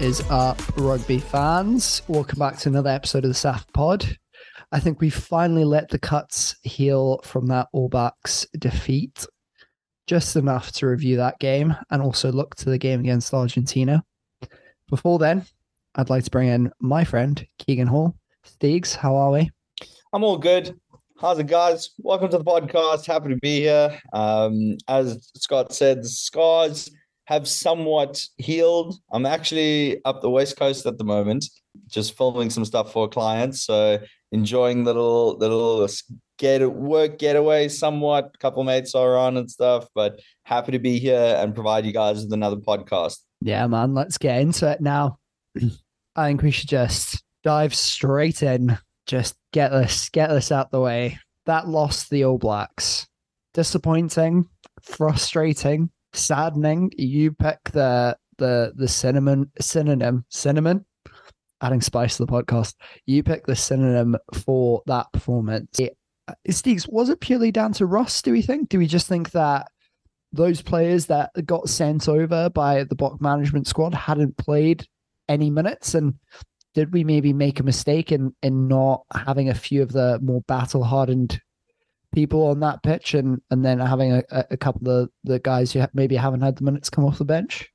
Is up, rugby fans? Welcome back to another episode of the SAF Pod. I think we finally let the cuts heal from that All Blacks defeat, just enough to review that game and also look to the game against Argentina. Before then, I'd like to bring in my friend Keegan Hall. Steegs, how are we? I'm all good. How's it, guys? Welcome to the podcast. Happy to be here. Um, as Scott said, the scars have somewhat healed. I'm actually up the west coast at the moment, just filming some stuff for clients. So enjoying little little get work getaway somewhat. A couple mates are on and stuff, but happy to be here and provide you guys with another podcast. Yeah, man. Let's get into it now. I think we should just dive straight in. Just get this get this out the way. That lost the All Blacks. Disappointing, frustrating, saddening. You pick the the the cinnamon synonym cinnamon. Adding spice to the podcast. You pick the synonym for that performance. It, uh, was it purely down to Russ? Do we think? Do we just think that those players that got sent over by the Bok management squad hadn't played any minutes, and did we maybe make a mistake in in not having a few of the more battle hardened people on that pitch and and then having a, a couple of the guys who maybe haven't had the minutes come off the bench?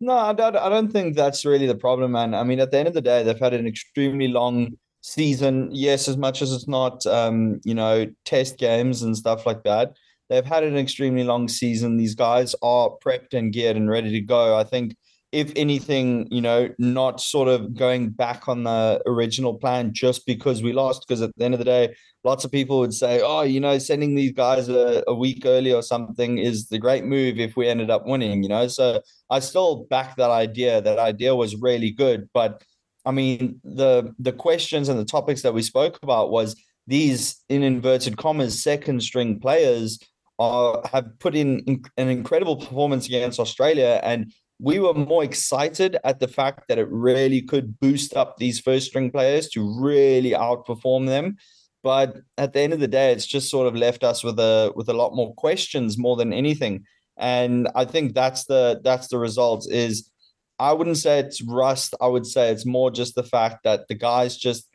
No, I don't, I don't think that's really the problem, man. I mean, at the end of the day, they've had an extremely long season. Yes, as much as it's not, um, you know, test games and stuff like that, they've had an extremely long season. These guys are prepped and geared and ready to go. I think if anything, you know, not sort of going back on the original plan just because we lost. Because at the end of the day, lots of people would say, oh, you know, sending these guys a, a week early or something is the great move if we ended up winning, you know. So I still back that idea. That idea was really good. But I mean, the the questions and the topics that we spoke about was these in inverted commas second string players are have put in an incredible performance against Australia and we were more excited at the fact that it really could boost up these first string players to really outperform them. But at the end of the day, it's just sort of left us with a with a lot more questions more than anything. And I think that's the that's the result is I wouldn't say it's rust. I would say it's more just the fact that the guys just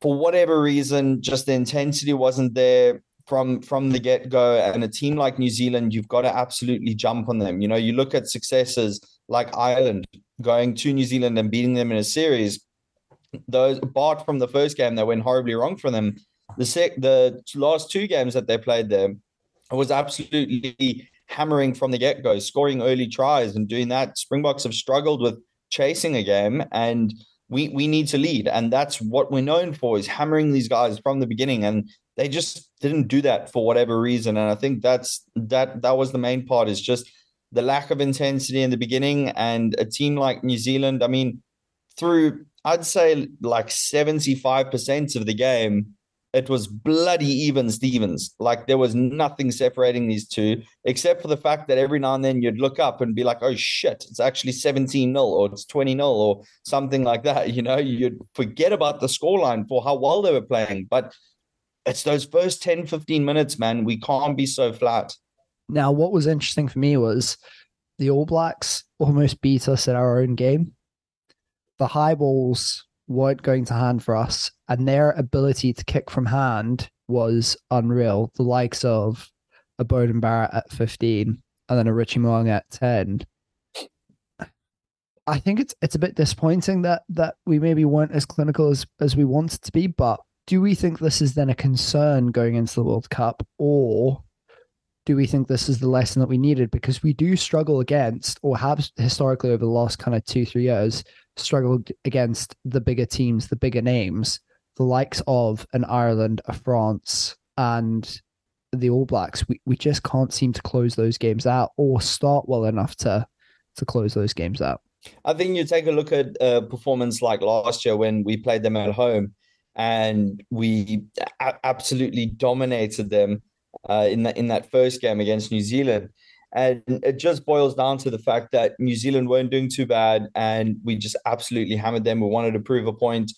for whatever reason, just the intensity wasn't there from from the get go. And a team like New Zealand, you've got to absolutely jump on them. You know, you look at successes like Ireland going to New Zealand and beating them in a series. Those apart from the first game that went horribly wrong for them, the sec the last two games that they played there was absolutely hammering from the get go, scoring early tries and doing that. Springboks have struggled with chasing a game and we we need to lead and that's what we're known for is hammering these guys from the beginning and they just didn't do that for whatever reason and i think that's that that was the main part is just the lack of intensity in the beginning and a team like new zealand i mean through i'd say like 75% of the game it was bloody even Stevens. Like there was nothing separating these two, except for the fact that every now and then you'd look up and be like, oh shit, it's actually 17 0 or it's 20 0 or something like that. You know, you'd forget about the scoreline for how well they were playing. But it's those first 10, 15 minutes, man. We can't be so flat. Now, what was interesting for me was the All Blacks almost beat us at our own game. The high balls weren't going to hand for us, and their ability to kick from hand was unreal. The likes of a Beauden Barrett at 15 and then a Richie Mo'unga at 10. I think it's it's a bit disappointing that that we maybe weren't as clinical as, as we wanted to be, but do we think this is then a concern going into the World Cup, or do we think this is the lesson that we needed? Because we do struggle against, or have historically over the last kind of two, three years, struggled against the bigger teams, the bigger names, the likes of an Ireland, a France, and the All Blacks. We, we just can't seem to close those games out or start well enough to to close those games out. I think you take a look at a performance like last year when we played them at home and we a- absolutely dominated them uh, in that in that first game against New Zealand. And it just boils down to the fact that New Zealand weren't doing too bad and we just absolutely hammered them. We wanted to prove a point.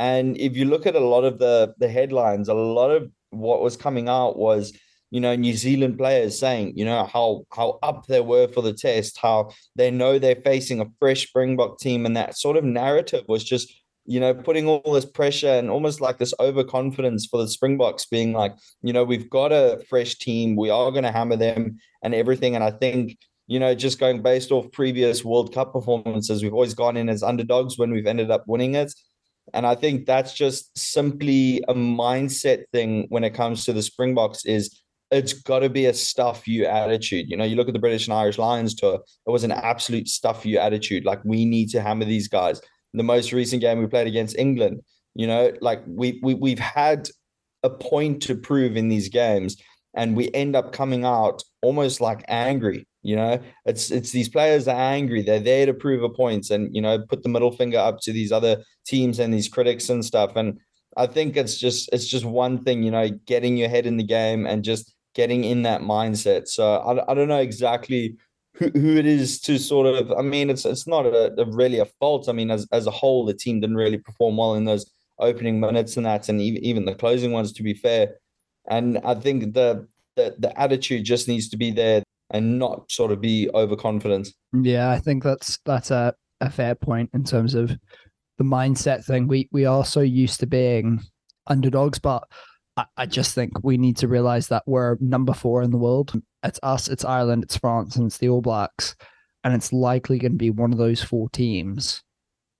And if you look at a lot of the the headlines, a lot of what was coming out was you know, New Zealand players saying, you know, how how up they were for the test, how they know they're facing a fresh Springbok team, and that sort of narrative was just, you know, putting all this pressure and almost like this overconfidence for the Springboks, being like, you know, we've got a fresh team, we are going to hammer them and everything. And I think, you know, just going based off previous World Cup performances, we've always gone in as underdogs when we've ended up winning it. And I think that's just simply a mindset thing when it comes to the Springboks is it's got to be a stuff you attitude. You know, you look at the British and Irish Lions tour, it was an absolute stuff you attitude. Like we need to hammer these guys. The most recent game we played against England, you know, like we, we we've had a point to prove in these games and we end up coming out almost like angry you know, it's it's these players are angry. They're there to prove a point and you know put the middle finger up to these other teams and these critics and stuff. And I think it's just it's just one thing, you know, getting your head in the game and just getting in that mindset. So I, I don't know exactly who, who it is to sort of. I mean, it's it's not a, a really a fault. I mean, as as a whole, the team didn't really perform well in those opening minutes and that, and even even the closing ones. To be fair, and I think the the, the attitude just needs to be there and not sort of be overconfident. Yeah, I think that's that's a, a fair point in terms of the mindset thing. We we are so used to being underdogs, but I, I just think we need to realize that we're number four in the world. It's us, it's Ireland, it's France, and it's the All Blacks. And it's likely going to be one of those four teams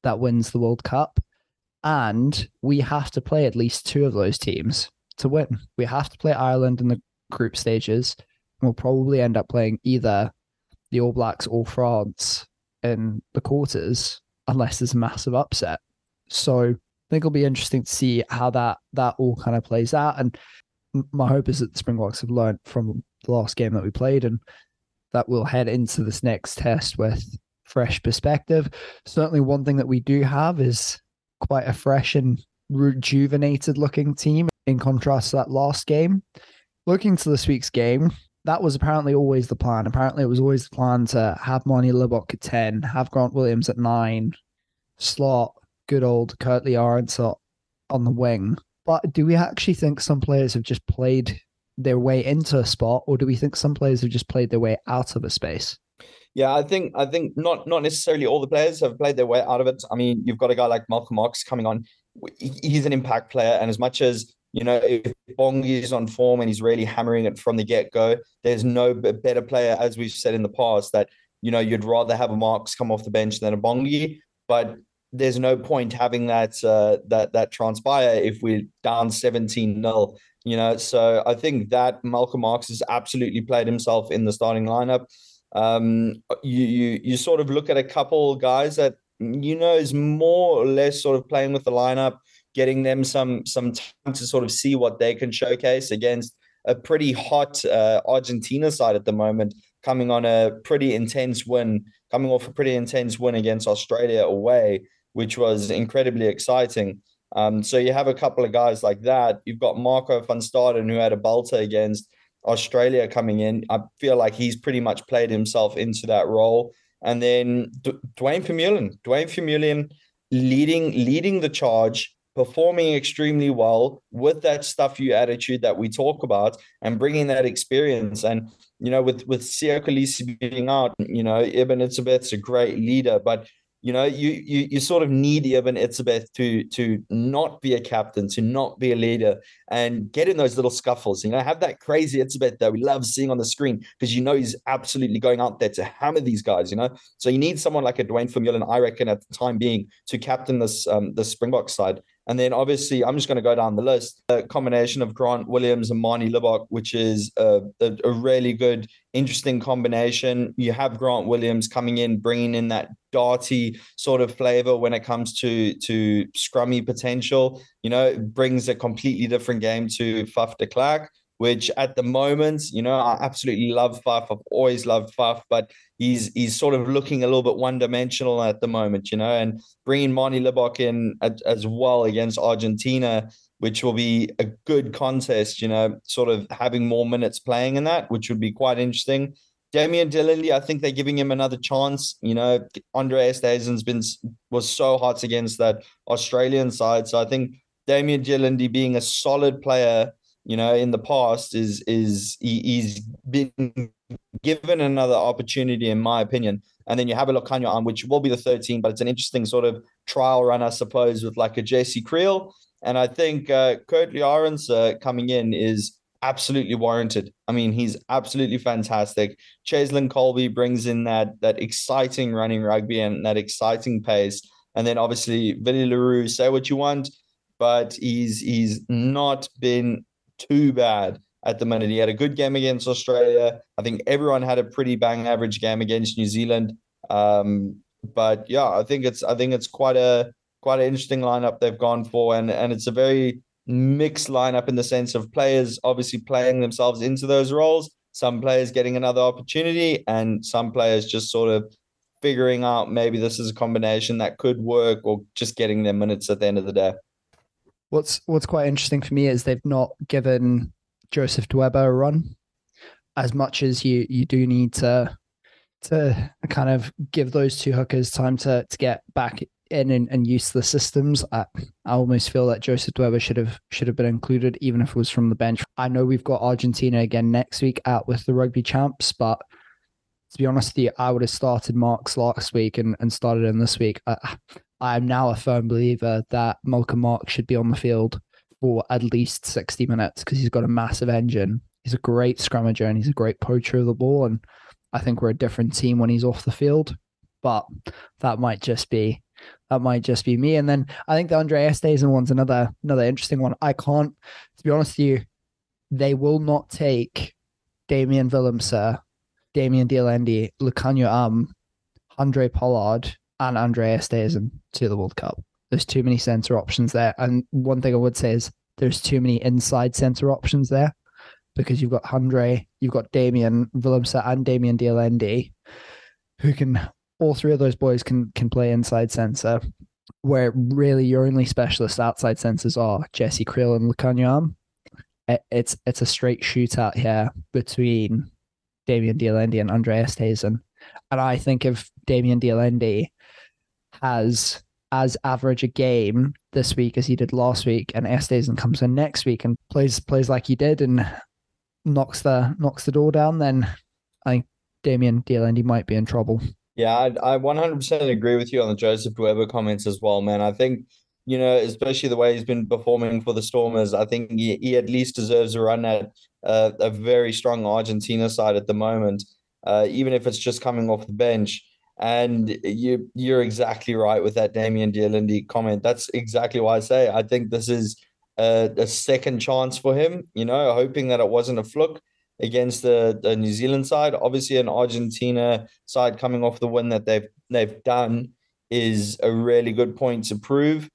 that wins the World Cup. And we have to play at least two of those teams to win. We have to play Ireland in the group stages we'll probably end up playing either the All Blacks or France in the quarters, unless there's a massive upset. So I think it'll be interesting to see how that that all kind of plays out. And my hope is that the Springboks have learned from the last game that we played, and that we'll head into this next test with fresh perspective. Certainly, one thing that we do have is quite a fresh and rejuvenated looking team in contrast to that last game. Looking to this week's game, that was apparently always the plan. Apparently, it was always the plan to have Manie Libbok at 10, have Grant Williams at 9, slot good old Kurt-Lee Arendse on the wing. But do we actually think some players have just played their way into a spot, or do we think some players have just played their way out of a space? Yeah, I think I think not not necessarily all the players have played their way out of it. I mean, you've got a guy like Malcolm Marx coming on. He's an impact player, and as much as you know, if Bongi is on form and he's really hammering it from the get go, there's no better player, as we've said in the past, that you know you'd rather have a Marx come off the bench than a Bongi. But there's no point having that uh, that that transpire if we're down 17 0 you know? So i think that malcolm marx has absolutely played himself in the starting lineup. Um you you you sort of look at a couple guys that you know is more or less sort of playing with the lineup getting them some some time to sort of see what they can showcase against a pretty hot uh, Argentina side at the moment, coming on a pretty intense win, coming off a pretty intense win against Australia away, which was incredibly exciting. Um, so you have a couple of guys like that. You've got Marco van Staden, who had a bolter against Australia coming in. I feel like he's pretty much played himself into that role. And then D- Duane Vermeulen, Duane Vermeulen leading leading the charge performing extremely well with that stuff you attitude that we talk about and bringing that experience. And, you know, with, with Siya Kolisi being out, you know, Eben Etzebeth's a great leader, but you know, you you you sort of need Eben Etzebeth to to not be a captain, to not be a leader, and get in those little scuffles. You know, have that crazy Etzebeth that we love seeing on the screen because you know he's absolutely going out there to hammer these guys. You know, so you need someone like a Duane Vermeulen, I reckon, at the time being to captain this um the Springbok side. And then obviously, I'm just going to go down the list. A combination of Grant Williams and Manie Libbok, which is a, a, a, really good, interesting combination. You have Grant Williams coming in, bringing in that darty sort of flavor when it comes to to scrummy potential. You know, it brings a completely different game to Faf de Klerk which at the moment, you know, I absolutely love Faf. I've always loved Faf, but he's he's sort of looking a little bit one dimensional at the moment, you know, and bringing Manie Libbok in as well against Argentina, which will be a good contest, you know, sort of having more minutes playing in that, which would be quite interesting. Damian de I think they're giving him another chance. You know, Andre Esterhuizen's been was so hot against that Australian side. So I think Damian de being a solid player you know, in the past is is he, he's been given another opportunity, in my opinion. And then you have a Lukhanyo Am, which will be the 13, but it's an interesting sort of trial run, I suppose, with like a Jesse Kriel. And I think uh, Kurt-Lee uh, coming in is absolutely warranted. I mean, he's absolutely fantastic. Cheslin Kolbe brings in that that exciting running rugby and that exciting pace. And then obviously le Roux, say what you want, but he's he's not been too bad at the minute. He had a good game against Australia. I think everyone had a pretty bang average game against New Zealand. Um, but yeah, I think it's I think it's quite a quite an interesting lineup they've gone for, and and it's a very mixed lineup in the sense of players obviously playing themselves into those roles. Some players getting another opportunity, and some players just sort of figuring out maybe this is a combination that could work, or just getting their minutes at the end of the day. What's what's quite interesting for me is they've not given Joseph Dweba a run as much as you you do need to to kind of give those two hookers time to to get back in and, and use the systems. I, I almost feel that Joseph Dweba should have should have been included, even if it was from the bench. I know we've got Argentina again next week out with the rugby champs, but to be honest with you, I would have started Marx last week and, and started in this week. I, I'm now a firm believer that Malcolm Marx should be on the field for at least 60 minutes because he's got a massive engine. He's a great scrummager and he's a great poacher of the ball. And I think we're a different team when he's off the field. But that might just be that might just be me. And then I think the Andre Esterhuizen one's another another interesting one. I can't, to be honest with you, they will not take Damian Willemse, Damian de Allende, Lukhanyo Am, Andre Pollard, and Andre Esterhuizen to the World Cup. There's too many center options there. And one thing I would say is there's too many inside center options there because you've got Andre, you've got Damian Willemse and Damian Allende, who can all three of those boys can can play inside center, where really your only specialist outside centers are Jesse Kriel and Lukhanyo Am. It's it's a straight shootout here between Damian Allende and Andre Esterhuizen. And I think if Damian Allende has as average a game this week as he did last week, and Esterhuizen comes in next week and plays plays like he did and knocks the knocks the door down, then I think Damian de Allende might be in trouble. Yeah, I, I 100% agree with you on the Joseph Dweba comments as well, man. I think, you know, especially the way he's been performing for the Stormers, I think he, he at least deserves a run at uh, a very strong Argentina side at the moment, uh, even if it's just coming off the bench. And you you're exactly right with that Damian de Allende comment. That's exactly why I say I think this is a, a second chance for him. You know, hoping that it wasn't a fluke against the, the New Zealand side. Obviously, an Argentina side coming off the win that they've they've done is a really good point to prove.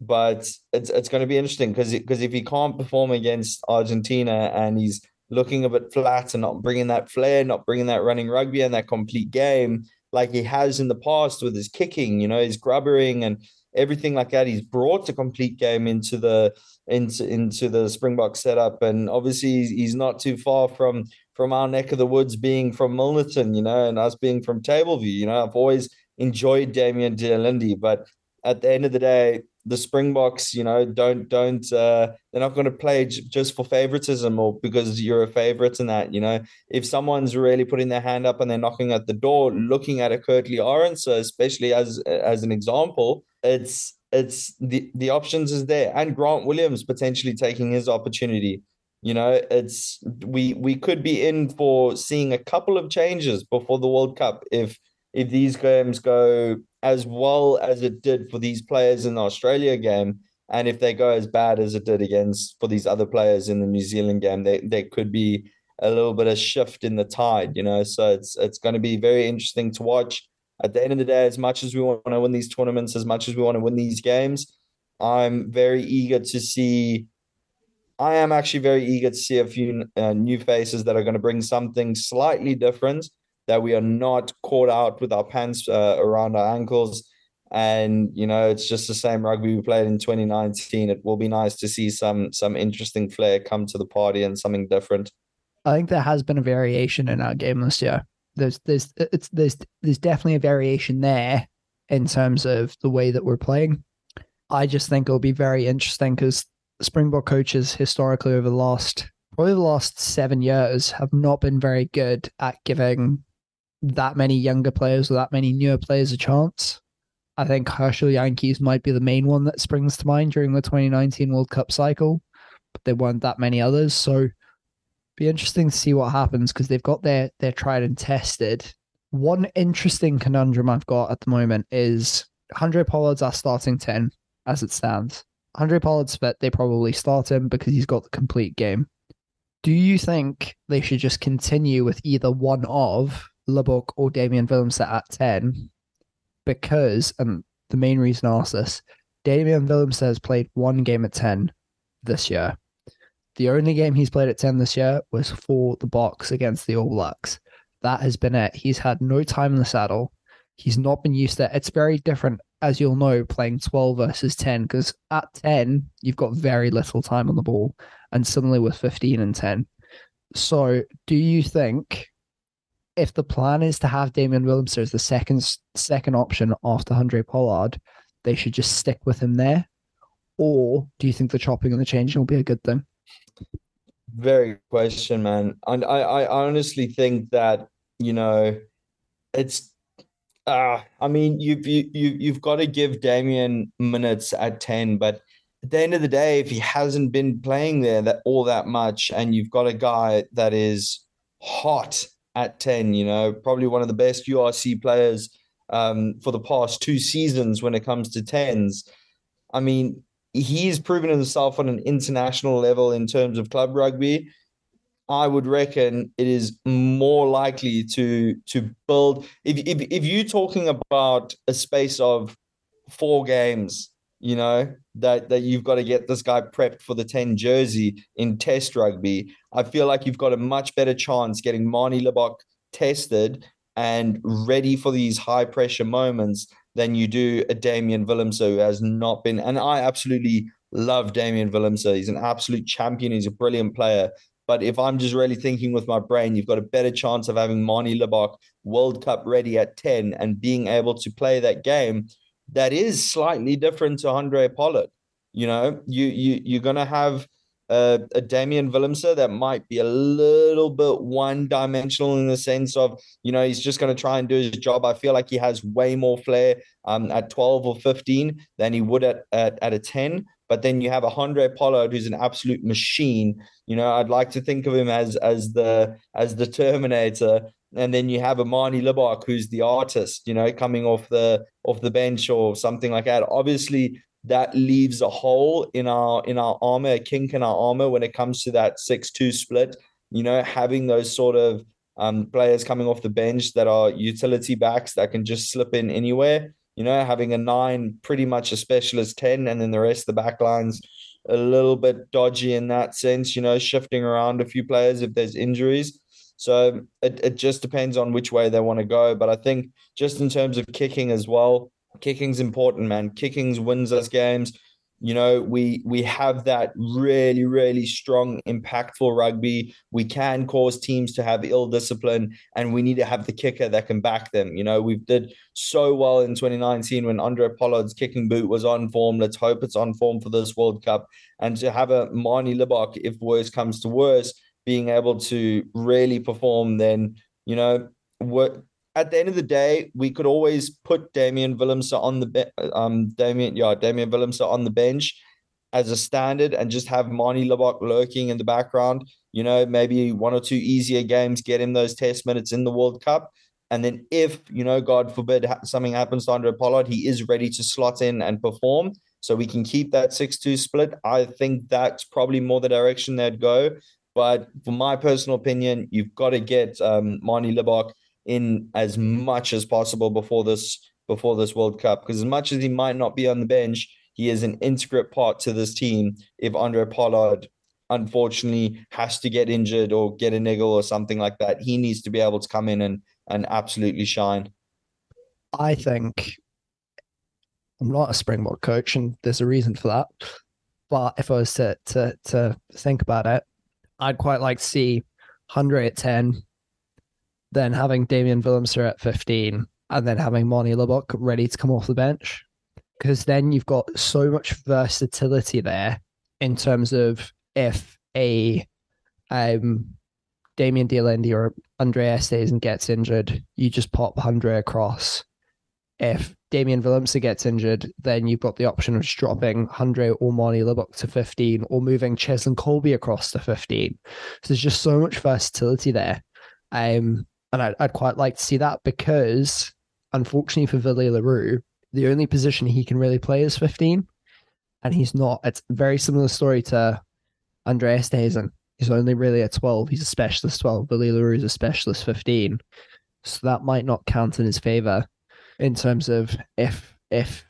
But it's it's going to be interesting because because if he can't perform against Argentina and he's looking a bit flat and not bringing that flair, not bringing that running rugby and that complete game like he has in the past with his kicking, you know, his grubbering and everything like that. He's brought a complete game into the into into the Springbok setup, and obviously he's not too far from from our neck of the woods, being from Milnerton, you know, and us being from Tableview. You know, I've always enjoyed Damian de Allende, but at the end of the day, the Springboks, you know, don't don't uh, they're not going to play j- just for favoritism or because you're a favorite and that. You know, if someone's really putting their hand up and they're knocking at the door, looking at a Kurt-Lee especially as as an example, it's it's the the options is there, and Grant Williams potentially taking his opportunity. You know, it's we we could be in for seeing a couple of changes before the World Cup if if these games go as well as it did for these players in the Australia game, and if they go as bad as it did against for these other players in the New Zealand game, they there could be a little bit of shift in the tide, you know. So it's it's going to be very interesting to watch. At the end of the day, as much as we want to win these tournaments, as much as we want to win these games, I'm very eager to see. I am actually very eager to see a few uh, new faces that are going to bring something slightly different that we are not caught out with our pants uh, around our ankles. And you know, it's just the same rugby we played in 2019. It will be nice to see some some interesting flair come to the party and something different. I think there has been a variation in our game this year. There's there's it's there's there's definitely a variation there in terms of the way that we're playing. I just think it'll be very interesting because Springbok coaches historically over the last probably the last seven years have not been very good at giving that many younger players or that many newer players a chance. I think Herschel Jantjies might be the main one that springs to mind during the 2019 World Cup cycle, but there weren't that many others. So be interesting to see what happens because they've got their their tried and tested. One interesting conundrum I've got at the moment is Handré Pollard's our starting 10 as it stands. Handré Pollard's fit, they probably start him because he's got the complete game. Do you think they should just continue with either one of Libbok or Damian Willemse at 10? Because, and the main reason I ask this, Damian Willemse has played one game at 10 this year. The only game he's played at 10 this year was for the Boks against the All Blacks. That has been it. He's had no time in the saddle. He's not been used to it. It's very different, as you'll know, playing 12 versus 10, because at 10, you've got very little time on the ball and similarly with 15 and 10. So, do you think if the plan is to have Damian Willemse as the second second option after Handré Pollard, they should just stick with him there? Or do you think the chopping and the changing will be a good thing? Very question, man. And I, I honestly think that, you know, it's uh I mean you've you, you you've got to give Damian minutes at 10, but at the end of the day, if he hasn't been playing there that all that much, and you've got a guy that is hot at 10, you know, probably one of the best URC players um, for the past two seasons when it comes to tens. I mean, he's proven himself on an international level in terms of club rugby. I would reckon it is more likely to to build if if if you're talking about a space of four games you know, that that you've got to get this guy prepped for the 10 jersey in test rugby. I feel like you've got a much better chance getting Manie Libbok tested and ready for these high pressure moments than you do a Damian Willemse who has not been. And I absolutely love Damian Willemse. He's an absolute champion. He's a brilliant player. But if I'm just really thinking with my brain, you've got a better chance of having Manie Libbok World Cup ready at 10 and being able to play that game that is slightly different to Andre Pollard. You know, you you you're gonna have a, a Damian Willemse that might be a little bit one dimensional in the sense of, you know, he's just going to try and do his job. I feel like he has way more flair um, at 12 or 15 than he would at, at, at a 10. But then you have a Andre Pollard who's an absolute machine. You know, I'd like to think of him as as the as the Terminator and then you have a Manie Libbok, who's the artist, you know, coming off the off the bench or something like that. Obviously, that leaves a hole in our in our armor, a kink in our armor when it comes to that six-two split. You know, having those sort of um, players coming off the bench that are utility backs that can just slip in anywhere. You know, having a nine, pretty much a specialist ten, and then the rest of the back lines a little bit dodgy in that sense. You know, shifting around a few players if there's injuries. So it, it just depends on which way they want to go. But I think just in terms of kicking as well, kicking's important, man. Kicking's wins us games. You know, we we have that really, really strong, impactful rugby. We can cause teams to have ill discipline, and we need to have the kicker that can back them. You know, we did so well in 2019 when Andre Pollard's kicking boot was on form. Let's hope it's on form for this World Cup. And to have a Manie Libbok, if worse comes to worse, being able to really perform, then you know what. At the end of the day, we could always put Damian Willemse on the be- um Damian yeah Damian Willemse on the bench as a standard and just have Manie Libbok lurking in the background. You know, maybe one or two easier games, get him those test minutes in the World Cup. And then if, you know, God forbid something happens to Handré Pollard, he is ready to slot in and perform. So we can keep that 6-2 split. I think that's probably more the direction they'd go. But for my personal opinion, you've got to get um, Manie Libbok in as much as possible before this before this World Cup. Because as much as he might not be on the bench, he is an integral part to this team. If Andre Pollard unfortunately has to get injured or get a niggle or something like that, he needs to be able to come in and and absolutely shine. I think I'm not a Springbok coach, and there's a reason for that. But if I was to to to think about it, I'd quite like to see Handré at 10, then having Damian Willemse at 15, and then having Manie Libbok ready to come off the bench. Because then you've got so much versatility there in terms of if a um Damian de or Andre Esterhuizen gets injured, you just pop Andre across. If Damian Willemse gets injured, then you've got the option of just dropping Andre or Manie Libbok to 15 or moving Cheslin Kolbe across to 15. So there's just so much versatility there. Um, and I'd, I'd quite like to see that because, unfortunately for Willie le Roux, the only position he can really play is 15. And he's not. It's very similar story to Andreas Esterhuizen. He's only really a 12. He's a specialist 12. Willie le Roux is a specialist 15. So that might not count in his favor in terms of if if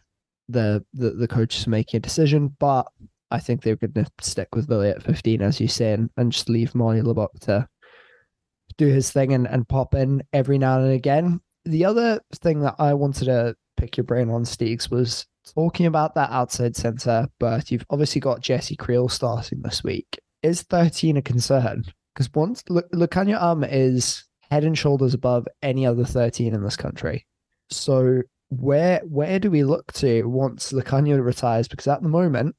the the, the coach is making a decision. But I think they're going to stick with Willie at 15, as you say, and, and just leave Manie Libbok to do his thing and, and pop in every now and again. The other thing that I wanted to pick your brain on, Steegs, was talking about that outside centre, but you've obviously got Jesse Kriel starting this week. Is 13 a concern? Because once Lukhanyo Am is head and shoulders above any other 13 in this country. So where where do we look to once Lukhanyo retires? Because at the moment,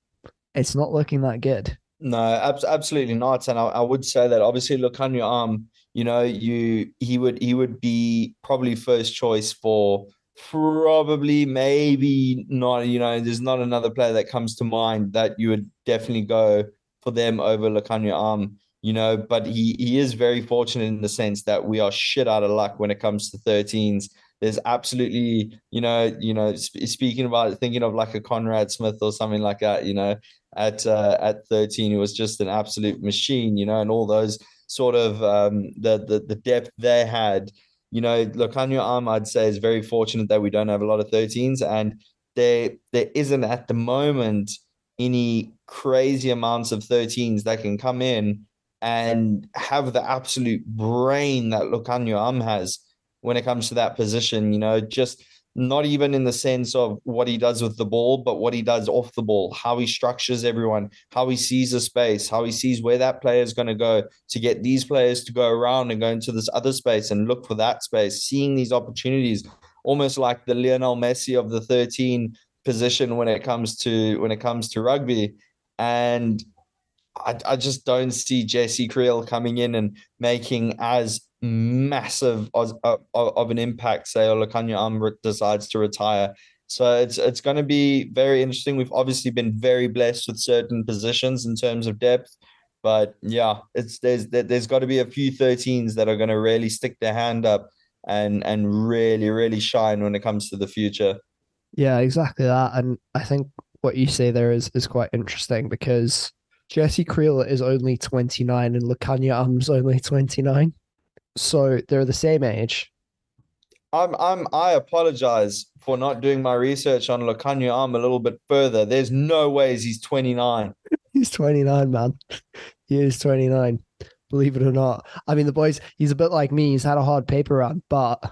it's not looking that good. No, ab- absolutely not. And I, I, would say that obviously Lukhanyo Am, um, you know, you he would he would be probably first choice for probably maybe not, you know, there's not another player that comes to mind that you would definitely go for them over Lukhanyo Am, um, you know, but he he is very fortunate in the sense that we are shit out of luck when it comes to 13s. There's absolutely, you know, you know, sp- speaking about thinking of like a Conrad Smith or something like that, you know, at uh, at 13, he was just an absolute machine, you know, and all those sort of um, the the the depth they had. You know, Lukhanyo Am, I'd say, is very fortunate that we don't have a lot of 13s, and there there isn't at the moment any crazy amounts of 13s that can come in and have the absolute brain that Lukhanyo Am has when it comes to that position. You know, just not even in the sense of what he does with the ball, but what he does off the ball, how he structures everyone, how he sees the space, how he sees where that player is going to go to get these players to go around and go into this other space and look for that space, seeing these opportunities, almost like the Lionel Messi of the 13 position when it comes to when it comes to rugby. And I, I just don't see Jesse Kriel coming in and making as massive of, uh, of, of an impact, say, Lukhanyo Am decides to retire. So it's it's going to be very interesting. We've obviously been very blessed with certain positions in terms of depth, but yeah, it's there's there's got to be a few 13s that are going to really stick their hand up and and really really shine when it comes to the future. Yeah, exactly that. And I think what you say there is is quite interesting because Jesse Kriel is only 29 and Lukhanyo Am's only 29. So they're the same age. I'm I'm I apologize for not doing my research on Lukhanyo Am a little bit further. There's no ways he's 29. he's 29, man. He is 29. Believe it or not. I mean, the boys, he's a bit like me. He's had a hard paper run, but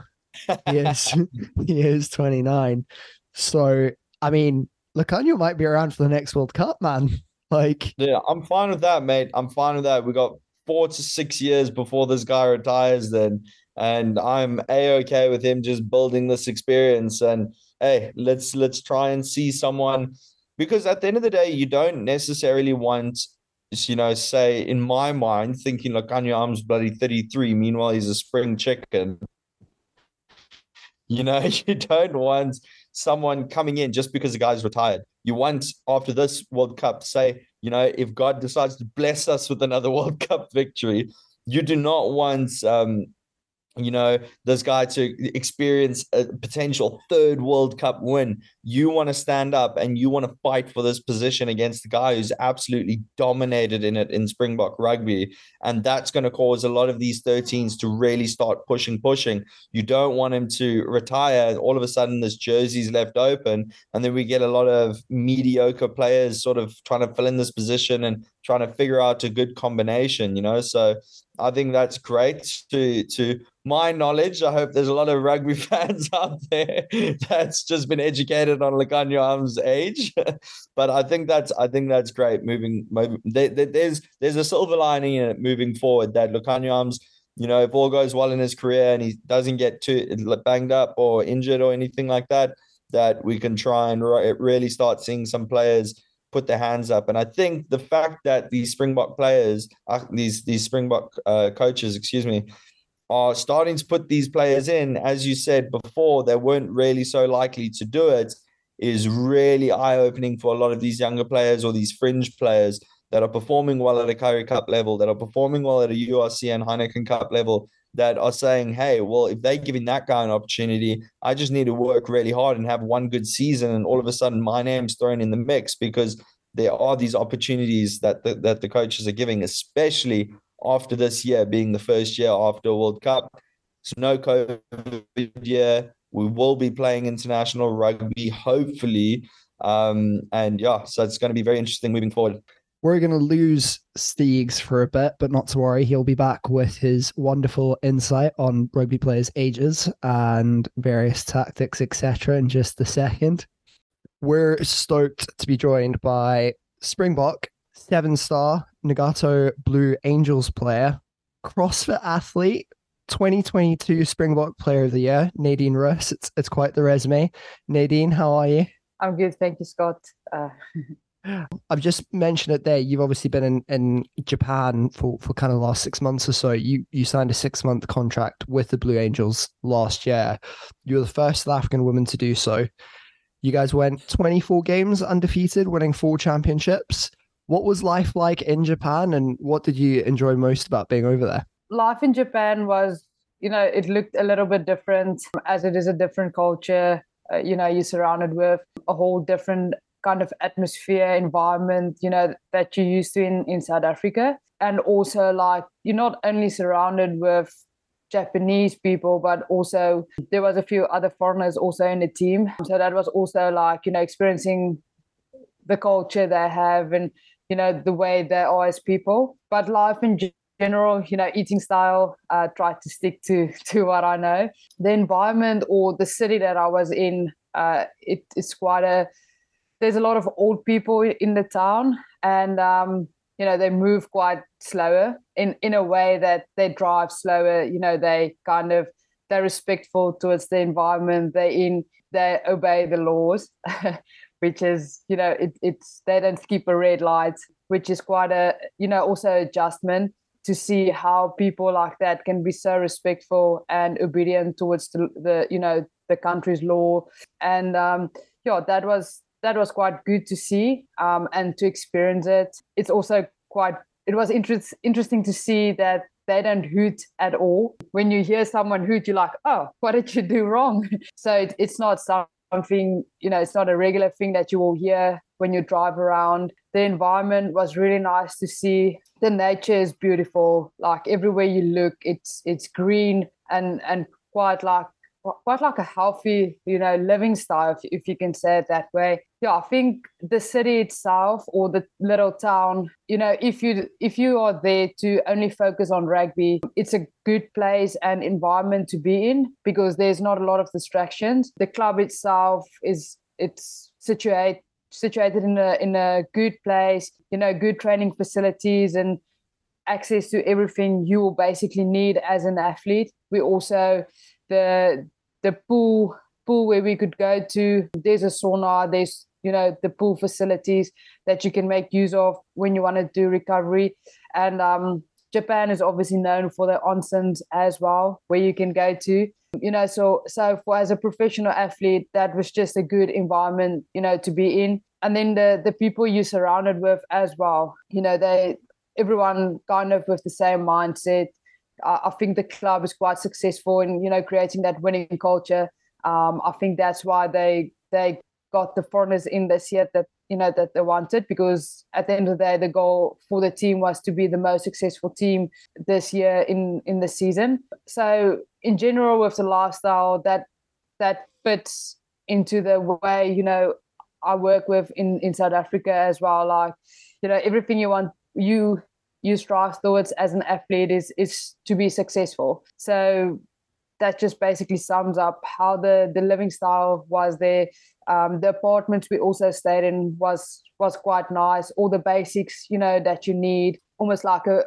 he is he is 29. So I mean, Lukhanyo might be around for the next World Cup, man. Like Yeah, I'm fine with that, mate. I'm fine with that. We got four to six years before this guy retires then and i'm a-okay with him just building this experience. And hey let's let's try and see someone because at the end of the day you don't necessarily want you know say in my mind thinking like Anya Am's bloody 33 meanwhile he's a spring chicken. You know you don't want someone coming in just because the guy's retired. You want after this world cup say you know, if God decides to bless us with another World Cup victory, you do not want um, you know, this guy to experience a potential third World Cup win. You want to stand up and you want to fight for this position against the guy who's absolutely dominated in it in Springbok rugby. And that's going to cause a lot of these 13s to really start pushing, pushing. You don't want him to retire. All of a sudden, this jersey's left open. And then we get a lot of mediocre players sort of trying to fill in this position and trying to figure out a good combination, you know? So I think that's great to to my knowledge. I hope there's a lot of rugby fans out there that's just been educated on Lukhanyo Am's age. but I think that's I think that's great. Moving, moving there, there's there's a silver lining in it moving forward that Lukhanyo Am's you know, if all goes well in his career and he doesn't get too banged up or injured or anything like that, that we can try and really start seeing some players put their hands up. And I think the fact that these Springbok players, uh, these these Springbok uh, coaches, excuse me, are starting to put these players in, as you said before, they weren't really so likely to do it, is really eye opening for a lot of these younger players or these fringe players that are performing well at a Currie Cup level, that are performing well at a URC and Heineken Cup level, that are saying, hey, well, if they're giving that guy an opportunity, I just need to work really hard and have one good season. And all of a sudden, my name's thrown in the mix because there are these opportunities that the, that the coaches are giving, especially after this year being the first year after World Cup. It's no COVID year. We will be playing international rugby, hopefully. Um, and yeah, so it's going to be very interesting moving forward. We're going to lose Steegs for a bit, but not to worry. He'll be back with his wonderful insight on rugby players' ages and various tactics, etc., in just a second. We're stoked to be joined by Springbok seven star Nagato Blue Angels player, CrossFit athlete, 2022 Springbok Player of the Year, Nadine Roos. It's it's quite the resume. Nadine, how are you? I'm good, thank you, Scott. Uh... I've just mentioned it there. You've obviously been in, in Japan for, for kind of the last six months or so. You you signed a six month contract with the Blue Angels last year. You were the first South African woman to do so. You guys went 24 games undefeated, winning four championships. What was life like in Japan and what did you enjoy most about being over there? Life in Japan was, you know, it looked a little bit different as it is a different culture. Uh, you know, you're surrounded with a whole different kind of atmosphere, environment, you know, that you're used to in, in South Africa. And also, like, you're not only surrounded with Japanese people, but also there was a few other foreigners also in the team. So that was also like, you know, experiencing the culture they have and you know the way they are as people but life in general you know eating style uh try to stick to to what i know the environment or the city that i was in uh it is quite a there's a lot of old people in the town and um you know they move quite slower in in a way that they drive slower you know they kind of they're respectful towards the environment they in they obey the laws which is you know it, it's they don't skip a red light which is quite a you know also adjustment to see how people like that can be so respectful and obedient towards the, the you know the country's law. And um yeah that was that was quite good to see um and to experience it it's also quite it was interest, interesting to see that they don't hoot at all. When you hear someone hoot, you're like, oh, what did you do wrong? So it, it's not something, you know, it's not a regular thing that you will hear when you drive around. The environment was really nice to see. The nature is beautiful. Like everywhere you look, it's it's green and and quite like quite like a healthy, you know, living style, if, if you can say it that way. Yeah, I think the city itself or the little town, you know, if you if you are there to only focus on rugby, it's a good place and environment to be in because there's not a lot of distractions. The club itself is it's situated situated in a in a good place, you know, good training facilities and access to everything you will basically need as an athlete. We also the the pool pool where we could go to. There's a sauna. There's you know the pool facilities that you can make use of when you want to do recovery, and um, Japan is obviously known for the onsens as well, where you can go to. You know, so so for as a professional athlete, that was just a good environment, you know, to be in. And then the the people you surrounded with as well. You know, they everyone kind of with the same mindset I, think the club is quite successful in you know creating that winning culture. Um, I think that's why they they got the foreigners in this year that you know that they wanted because at the end of the day the goal for the team was to be the most successful team this year in in the season so in general with the lifestyle that that fits into the way you know i work with in in south africa as well like you know everything you want you you strive towards as an athlete is is to be successful. So that just basically sums up how the the living style was there. Um, the apartments we also stayed in was was quite nice. All the basics, you know, that you need, almost like a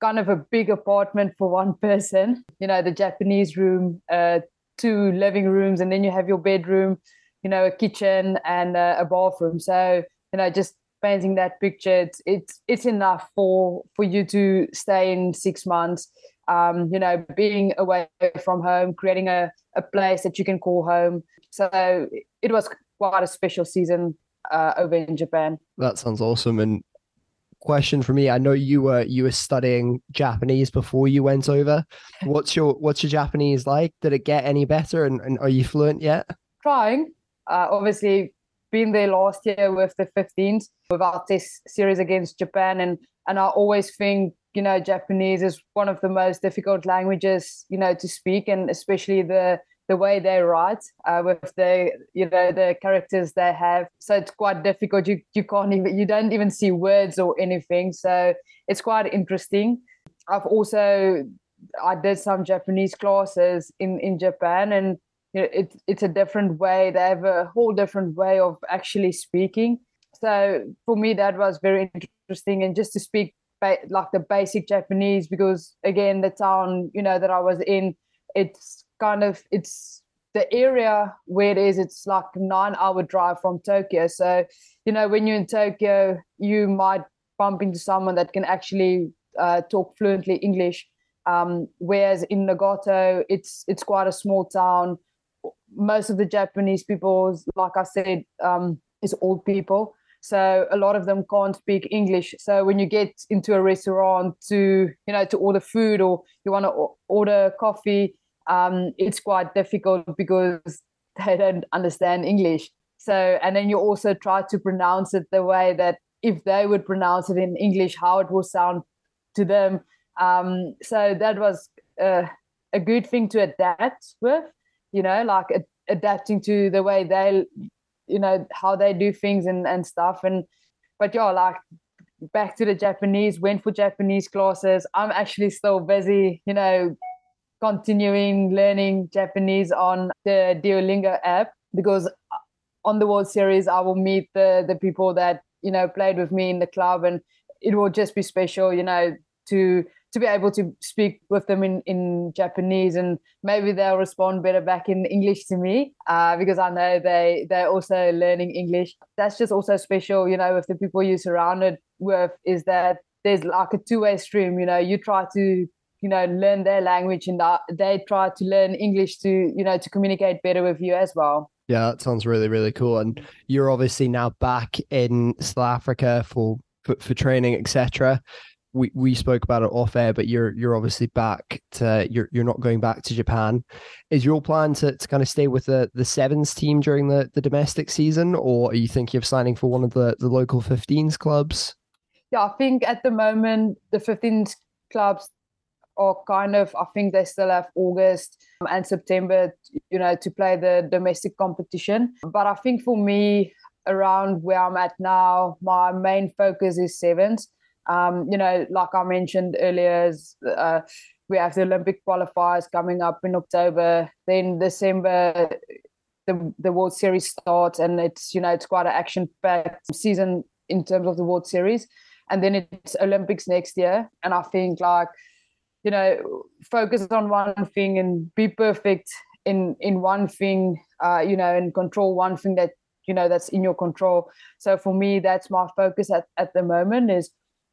kind of a big apartment for one person. You know, the Japanese room, uh, two living rooms, and then you have your bedroom. You know, a kitchen and uh, a bathroom. So you know, just painting that picture, it's it's it's enough for for you to stay in six months. Um, you know, being away from home, creating a, a place that you can call home. So it was quite a special season uh, over in Japan. That sounds awesome. And question for me, I know you were you were studying Japanese before you went over. What's your what's your Japanese like? Did it get any better? And, and are you fluent yet? Trying. Uh, obviously, been there last year with the 15s with our test series against Japan, and and I always think you know Japanese is one of the most difficult languages you know to speak, and especially the the way they write uh, with the you know the characters they have. So it's quite difficult. You you can't even you don't even see words or anything. So it's quite interesting. I've also i did some japanese classes in in japan and you know, it, it's a different way. They have a whole different way of actually speaking. So for me that was very interesting. And just to speak like the basic japanese because again the town you know that i was in it's kind of it's the area where it is it's like nine hour drive from tokyo. So you know when you're in tokyo you might bump into someone that can actually uh, talk fluently english. Um, whereas in nagato it's it's quite a small town most of the japanese people like i said um, is old people so a lot of them can't speak english so when you get into a restaurant to you know to order food or you want to order coffee um, it's quite difficult because they don't understand English. So, and then you also try to pronounce it the way that if they would pronounce it in English, how it will sound to them. Um, so that was uh, a good thing to adapt with, you know, like adapting to the way they, you know, how they do things and, and stuff. And, but yeah, like back to the Japanese, went for Japanese classes. I'm actually still busy, you know, continuing learning Japanese on the Duolingo app because uh, on the World Series I will meet the the people that you know played with me in the club and it will just be special you know to to be able to speak with them in, in Japanese and maybe they'll respond better back in English to me uh, because I know they they're also learning English. That's just also special, you know, with the people you're surrounded with is that there's like a two-way stream, you know, you try to you know learn their language and they try to learn english to you know to communicate better with you as well. Yeah that sounds really really cool. And you're obviously now back in south africa for for, for training etc we, we spoke about it off air, but you're you're obviously back to you're you're not going back to Japan. Is your plan to, to kind of stay with the, the sevens team during the, the domestic season, or are you thinking of signing for one of the, the local 15s clubs? Yeah, I think at the moment the 15s clubs are kind of I think they still have August um, and September, you know, to play the domestic competition. But I think for me, around where I'm at now, my main focus is sevens. Um, you know, like I mentioned earlier, uh, we have the Olympic qualifiers coming up in October. Then December, the the World Series starts, and it's you know it's quite an action packed season in terms of the World Series. And then it's Olympics next year, and I think like you know focus on one thing and be perfect in in one thing uh, you know and control one thing that you know that's in your control so for me that's my focus at, at the moment is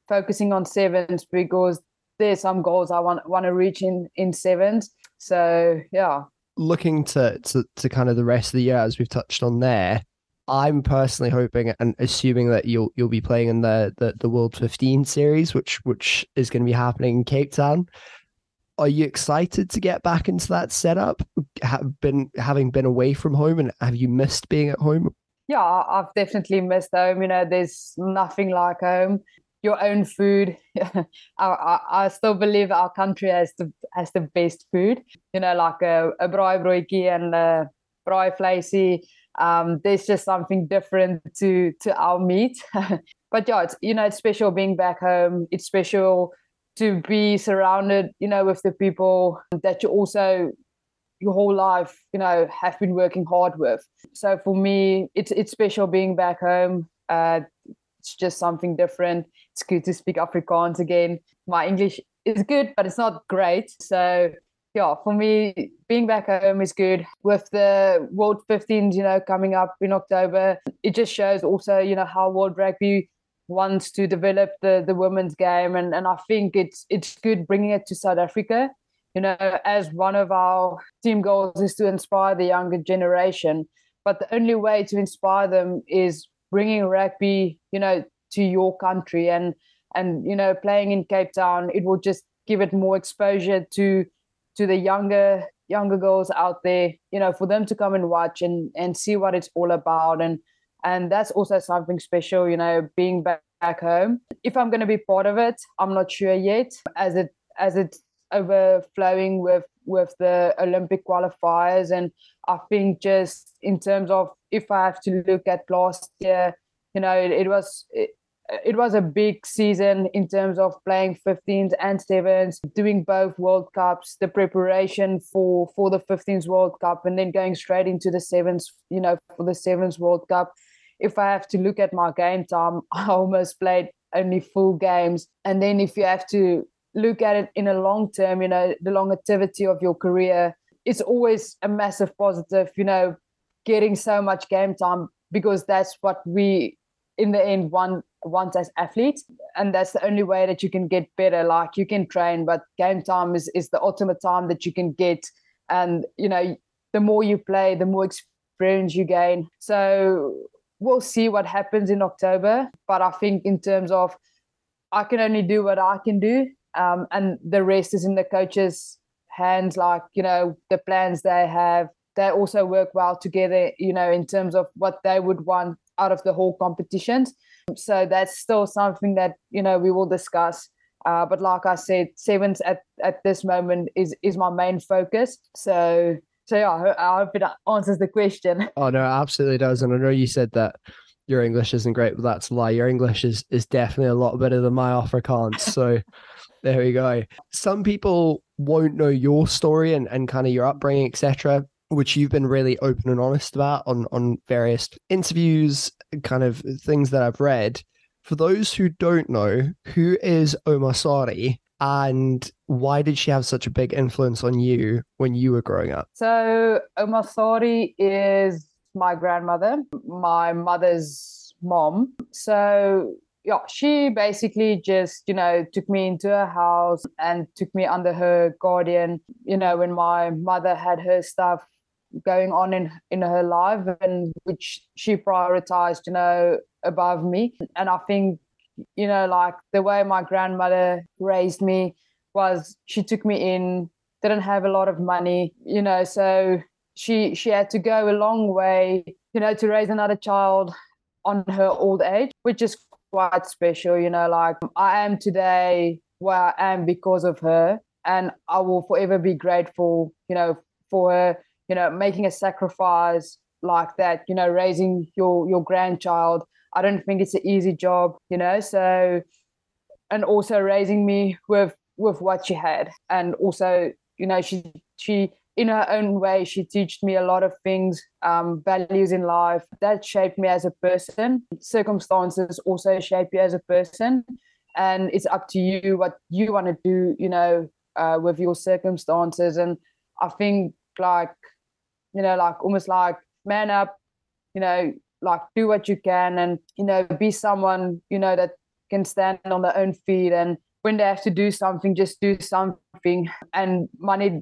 focusing on sevens because there's some goals i want want to reach in in sevens so yeah looking to, to to kind of the rest of the year as we've touched on there I'm personally hoping and assuming that you'll you'll be playing in the the, the World 15 series, which which is going to be happening in Cape Town. Are you excited to get back into that setup? Have been having been away from home, and have you missed being at home? Yeah, I've definitely missed home. You know, there's nothing like home. Your own food. I, I, I still believe our country has the has the best food. You know, like a, a braai and a braai um, there's just something different to to our meat. but yeah, it's you know it's special being back home. It's special to be surrounded, you know, with the people that you also your whole life, you know, have been working hard with. So for me, it's it's special being back home. Uh, it's just something different. It's good to speak Afrikaans again. My English is good, but it's not great. So yeah, for me, being back home is good. With the World 15s, you know, coming up in October, it just shows also, you know, how World Rugby wants to develop the the women's game, and and I think it's it's good bringing it to South Africa. You know, as one of our team goals is to inspire the younger generation, but the only way to inspire them is bringing rugby, you know, to your country and and you know playing in Cape Town. It will just give it more exposure to to the younger younger girls out there you know for them to come and watch and and see what it's all about and and that's also something special you know being back, back home if i'm going to be part of it i'm not sure yet as it as it's overflowing with with the olympic qualifiers and i think just in terms of if i have to look at last year you know it, it was it, it was a big season in terms of playing 15s and 7s doing both world cups the preparation for for the 15s world cup and then going straight into the sevens you know for the sevens world cup. If i have to look at my game time i almost played only full games. And then if you have to look at it in a long term you know the longevity of your career it's always a massive positive you know getting so much game time because that's what we in the end one want as athletes and that's the only way that you can get better. Like you can train but game time is is the ultimate time that you can get. And you know the more you play the more experience you gain. So we'll see what happens in october but i think in terms of i can only do what i can do um, and the rest is in the coaches hands. Like you know the plans they have they also work well together you know in terms of what they would want out of the whole competitions. So that's still something that you know we will discuss. Uh, but like I said, sevens at, at this moment is is my main focus. So so yeah, I hope it answers the question. Oh no, absolutely does. And I know you said that your English isn't great, but that's a lie. Your English is is definitely a lot better than my Afrikaans. So there we go. Some people won't know your story and, and kind of your upbringing, etc which you've been really open and honest about on on various interviews, kind of things that I've read. For those who don't know, who is Omasari and why did she have such a big influence on you when you were growing up? So Omasari is my grandmother, my mother's mom. So yeah, she basically just, you know, took me into her house and took me under her guardian. You know, when my mother had her stuff going on in in her life and which she prioritized you know above me. And i think you know like the way my grandmother raised me was she took me in didn't have a lot of money you know so she she had to go a long way you know to raise another child on her old age which is quite special you know like i am today where i am because of her and i will forever be grateful you know for her you know making a sacrifice like that you know raising your your grandchild. I don't think it's an easy job you know so and also raising me with with what she had. And also you know she she in her own way she taught me a lot of things um, values in life that shaped me as a person. Circumstances also shape you as a person. And it's up to you what you want to do you know uh, with your circumstances. And i think like you know, like almost like man up, you know, like do what you can and, you know, be someone, you know, that can stand on their own feet. And when they have to do something, just do something. And money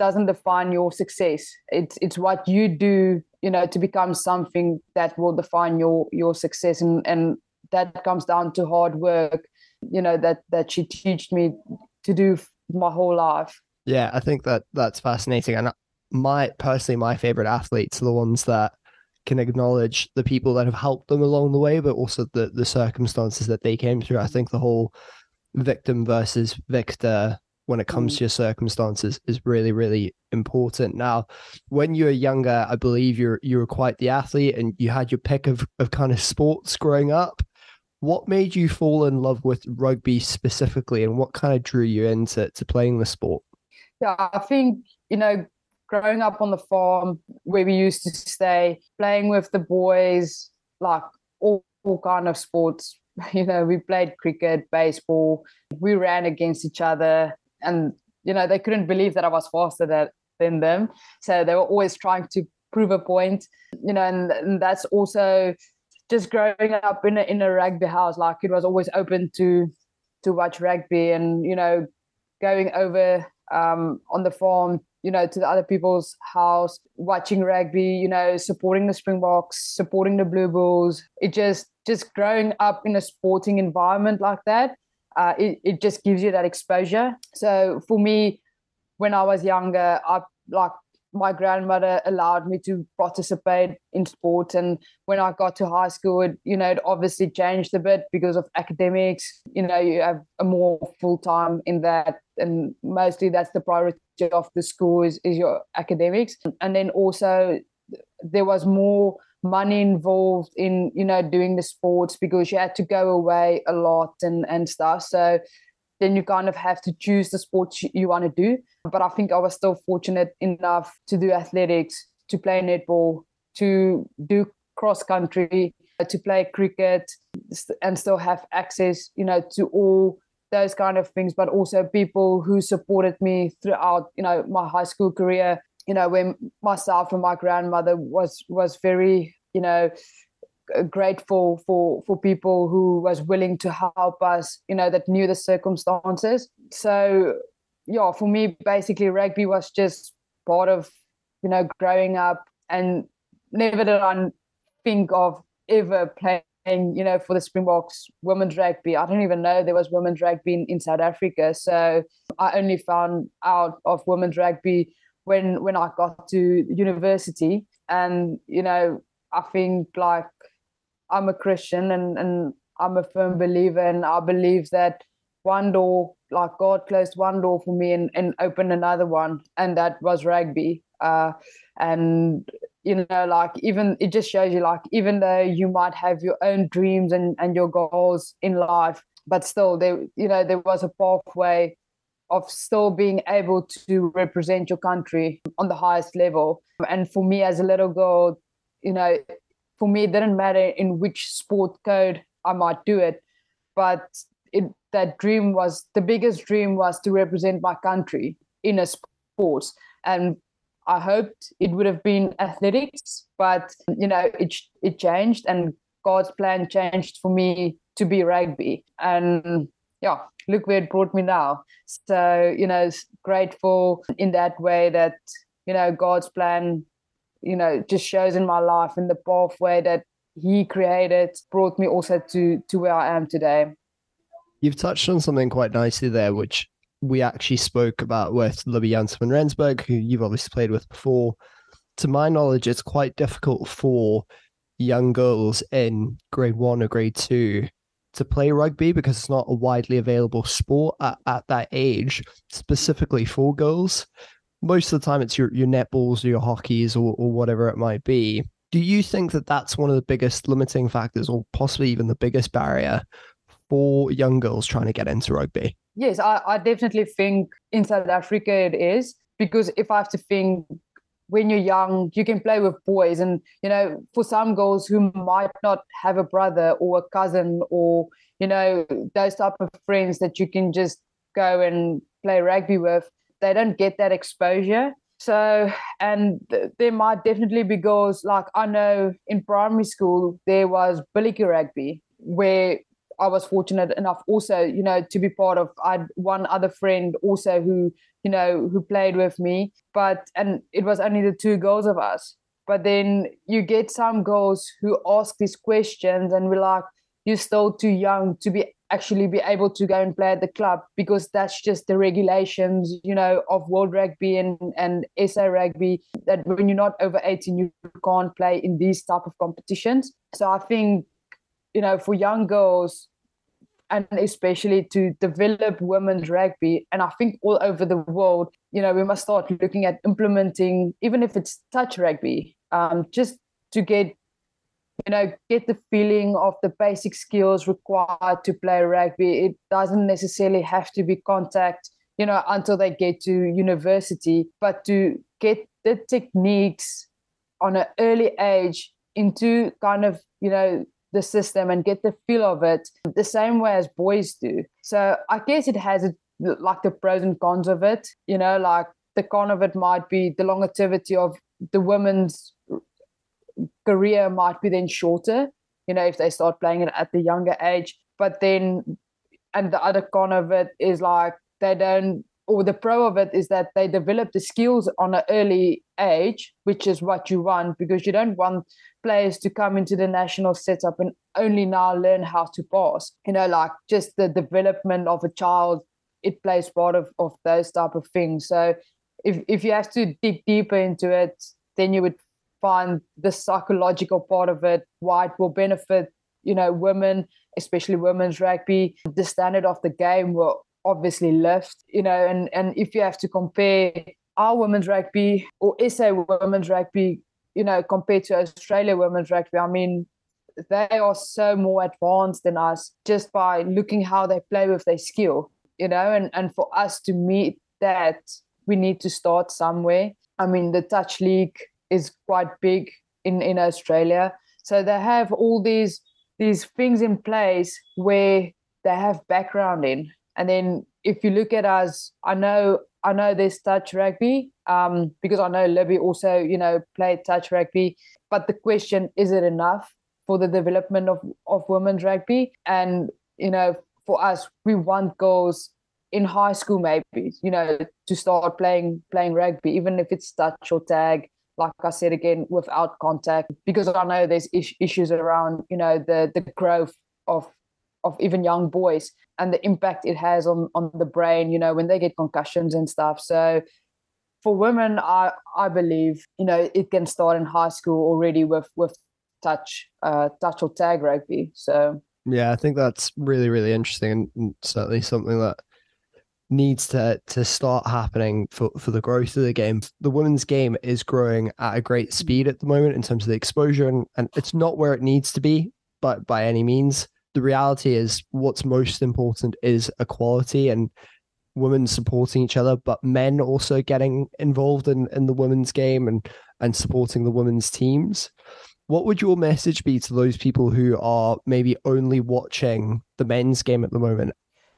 doesn't define your success. It's it's what you do, you know, to become something that will define your your success. And and that comes down to hard work, you know, that that she taught me to do my whole life. Yeah, I think that that's fascinating. And my personally my favorite athletes are the ones that can acknowledge the people that have helped them along the way, but also the the circumstances that they came through. I think the whole victim versus victor when it comes mm. to your circumstances is really really important now when you were younger i believe you're you were quite the athlete and you had your pick of, of kind of sports growing up what made you fall in love with rugby specifically and what kind of drew you into to playing the sport yeah i think you know growing up on the farm where we used to stay, playing with the boys, like all, all kind of sports. You know, we played cricket, baseball, we ran against each other, and you know they couldn't believe that I was faster that, than them. So they were always trying to prove a point. You know, and, and that's also just growing up in a in a rugby house, like it was always open to to watch rugby, and you know, going over um, on the farm, you know, to the other people's house, watching rugby, you know, supporting the Springboks, supporting the Blue Bulls. It just just growing up in a sporting environment like that, uh, it it just gives you that exposure. So for me, when I was younger, I like my grandmother allowed me to participate in sport and when i got to high school it you know it obviously changed a bit because of academics you know you have a more full time in that and mostly that's the priority of the school is, is your academics and then also there was more money involved in you know doing the sports because you had to go away a lot and and stuff so then you kind of have to choose the sports you want to do. But I think I was still fortunate enough to do athletics, to play netball, to do cross country, to play cricket, and still have access, you know, to all those kind of things. But also people who supported me throughout, you know, my high school career. You know, when myself and my grandmother was was very, you know, grateful for for people who was willing to help us you know that knew the circumstances so yeah for me basically rugby was just part of you know growing up and never did i think of ever playing you know for the springboks women's rugby i don't even know there was women's rugby in, in south africa. So i only found out of women's rugby when when i got to university. And you know i think like I'm a Christian and, and I'm a firm believer. And I believe that one door, like God closed one door for me and, and opened another one, and that was rugby. Uh, and you know, like even it just shows you like even though you might have your own dreams and, and your goals in life, but still there, you know, there was a pathway of still being able to represent your country on the highest level. And for me as a little girl, you know, for me, it didn't matter in which sport code I might do it, but it, that dream was the biggest dream was to represent my country in a sport, and I hoped it would have been athletics, but you know it it changed, and God's plan changed for me to be rugby, and yeah, look where it brought me now. So you know, grateful in that way that you know God's plan you know, just shows in my life in the pathway that he created brought me also to to where I am today. You've touched on something quite nicely there, which we actually spoke about with Libbie Janse van Rensburg, who you've obviously played with before. To my knowledge, it's quite difficult for young girls in grade one or grade two to play rugby because it's not a widely available sport at, at that age, specifically for girls most of the time it's your your netballs or your hockeys or, or whatever it might be. Do you think that that's one of the biggest limiting factors, or possibly even the biggest barrier for young girls trying to get into rugby? Yes, I, I definitely think in South Africa it is because if I have to think when you're young, you can play with boys. And, you know, for some girls who might not have a brother or a cousin or, you know, those type of friends that you can just go and play rugby with, they don't get that exposure. So, and th- there might definitely be girls like I know in primary school there was bulletjie rugby where I was fortunate enough also, you know, to be part of. I had one other friend also who, you know, who played with me, but and it was only the two girls of us. But then you get some girls who ask these questions, and we're like, "You're still too young to be actually be able to go and play at the club because that's just the regulations, you know, of World Rugby and, and SA Rugby that when you're not over 18, you can't play in these type of competitions. So I think, you know, for young girls, and especially to develop women's rugby. And I think all over the world, you know, we must start looking at implementing, even if it's touch rugby, um, just to get you know get the feeling of the basic skills required to play rugby it doesn't necessarily have to be contact you know until they get to university but to get the techniques on an early age into kind of you know the system and get the feel of it the same way as boys do so i guess it has it like the pros and cons of it you know like the con of it might be the longevity of the women's career might be then shorter you know, if they start playing it at the younger age. But then, and the other con of it is like they don't, or the pro of it is that they develop the skills on an early age, which is what you want because you don't want players to come into the national setup and only now learn how to pass. You know, like just the development of a child, it plays part of, of those type of things. So if if you have to dig deeper into it, then you would find the psychological part of it, why it will benefit, you know, women, especially women's rugby. The standard of the game will obviously left, you know, and, and if you have to compare our women's rugby or SA women's rugby, you know, compared to Australia women's rugby, I mean, they are so more advanced than us just by looking how they play with their skill, you know, and, and for us to meet that, we need to start somewhere. I mean, the touch league is quite big in in Australia. So they have all these these things in place where they have background in. And then if you look at us, I know I know there's touch rugby um, because I know Libbie also you know played touch rugby. But the question is it enough for the development of of women's rugby? And you know for us, we want girls in high school maybe you know to start playing playing rugby even if it's touch or tag like I said again, without contact, because I know there's is- issues around, you know, the the growth of of even young boys and the impact it has on on the brain, you know, when they get concussions and stuff. So for women, I I believe, you know, it can start in high school already with with touch, uh, touch or tag rugby. So yeah, I think that's really really interesting and certainly something that needs to to start happening for for the growth of the game. The women's game is growing at a great speed at the moment in terms of the exposure, and, and it's not where it needs to be, but by any means. The reality is, what's most important is equality and women supporting each other, but men also getting involved in in the women's game and and supporting the women's teams. What would your message be to those people who are maybe only watching the men's game at the moment?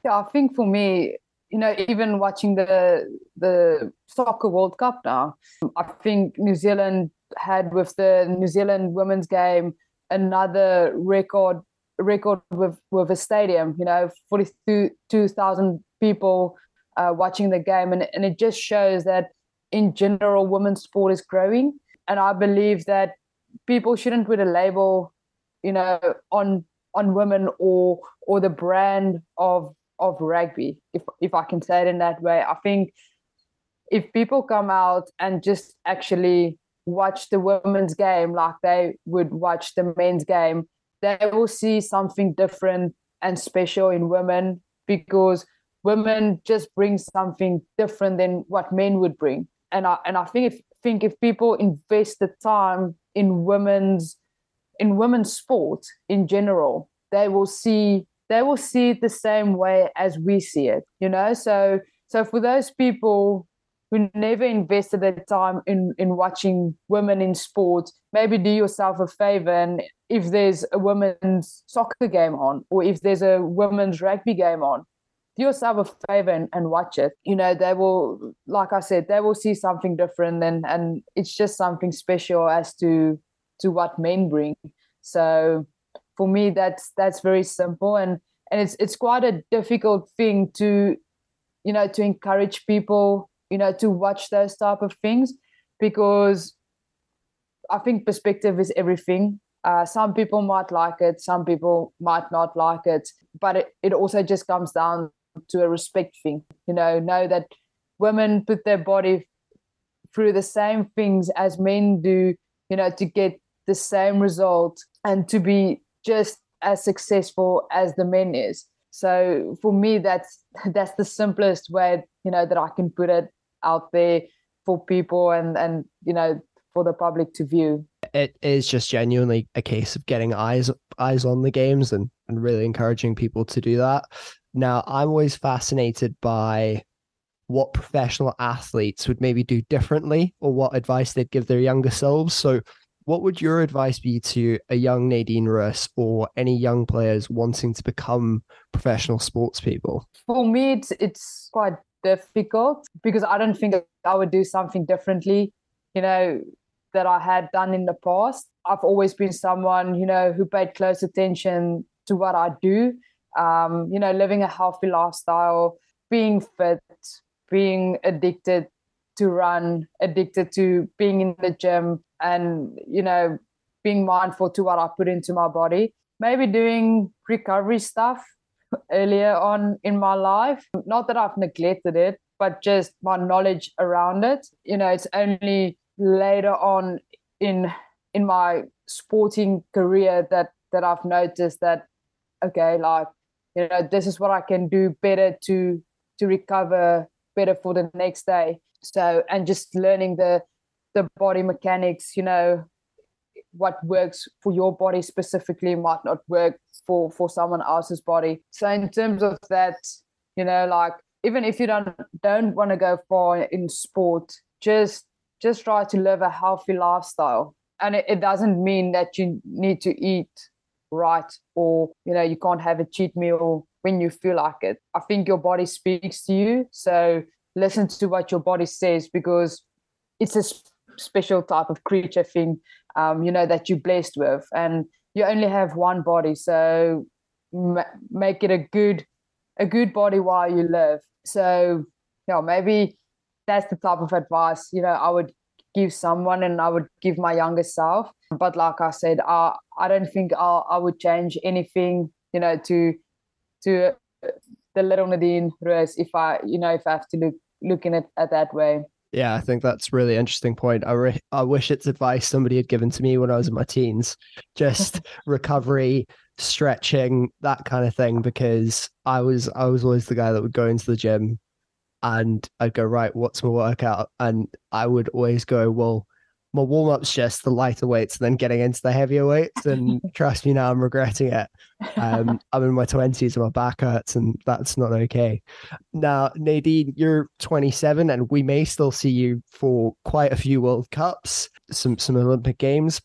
Yeah, I think for me, you know, even watching the the soccer World Cup now, I think New Zealand had with the New Zealand women's game another record record with with a stadium. You know, forty two thousand people uh, watching the game, and and it just shows that in general, women's sport is growing, and I believe that people shouldn't put a label, you know, on on women or or the brand of of rugby, if if I can say it in that way. I think if people come out and just actually watch the women's game like they would watch the men's game, they will see something different and special in women because women just bring something different than what men would bring. And I and I think if think if people invest the time in women's in women's sport in general, they will see they will see it the same way as we see it you know so so for those people who never invested their time in in watching women in sport maybe do yourself a favor and if there's a women's soccer game on or if there's a women's rugby game on do yourself a favor and, and watch it. You know they will like i said they will see something different and and it's just something special as to to what men bring. So for me that's that's very simple and and it's it's quite a difficult thing to you know to encourage people you know to watch those type of things because i think perspective is everything uh, some people might like it some people might not like it but it, it also just comes down to a respect thing you know know that women put their body through the same things as men do you know to get the same result and to be just as successful as the men is. So for me, that's that's the simplest way you know that I can put it out there for people and and you know for the public to view. It is just genuinely a case of getting eyes eyes on the games and and really encouraging people to do that. Now, I'm always fascinated by what professional athletes would maybe do differently or what advice they'd give their younger selves. So what would your advice be to a young Nadine Roos or any young players wanting to become professional sports people? For me, it's, it's quite difficult because I don't think I would do something differently, you know, that I had done in the past. I've always been someone, you know, who paid close attention to what I do. Um, you know, living a healthy lifestyle, being fit, being addicted to run, addicted to being in the gym, and you know, being mindful to what I put into my body. Maybe doing recovery stuff earlier on in my life. Not that I've neglected it, but just my knowledge around it. You know, it's only later on in in my sporting career that that I've noticed that okay, like you know, this is what I can do better to to recover better for the next day. So and just learning the the body mechanics, you know, what works for your body specifically might not work for for someone else's body. So in terms of that, you know, like even if you don't don't want to go far in sport, just just try to live a healthy lifestyle. And it, it doesn't mean that you need to eat right or you know you can't have a cheat meal when you feel like it. I think your body speaks to you. So listen to what your body says because it's a special type of creature thing, um, you know, that you're blessed with. And you only have one body. So m- make it a good, a good body while you live. So, you know, maybe that's the type of advice, you know, I would give someone and I would give my younger self. But like I said, I, I don't think I'll, I would change anything, you know, to to the little Nadine Roos if I, you know, if I have to look looking at, at that way. Yeah, I think that's really interesting point. I re- I wish it's advice somebody had given to me when I was in my teens, just recovery, stretching, that kind of thing. Because I was I was always the guy that would go into the gym, and I'd go right, what's my workout, and I would always go, well, my warm up's just the lighter weights, and then getting into the heavier weights. And trust me, now I'm regretting it. Um, I'm in my twenties, and my back hurts, and that's not okay. Now, Nadine, you're 27, and we may still see you for quite a few World Cups, some some Olympic Games,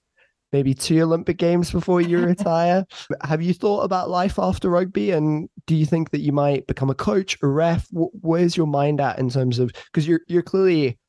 maybe two Olympic Games before you retire. Have you thought about life after rugby, and do you think that you might become a coach, a ref? Where's your mind at in terms of because you're you're clearly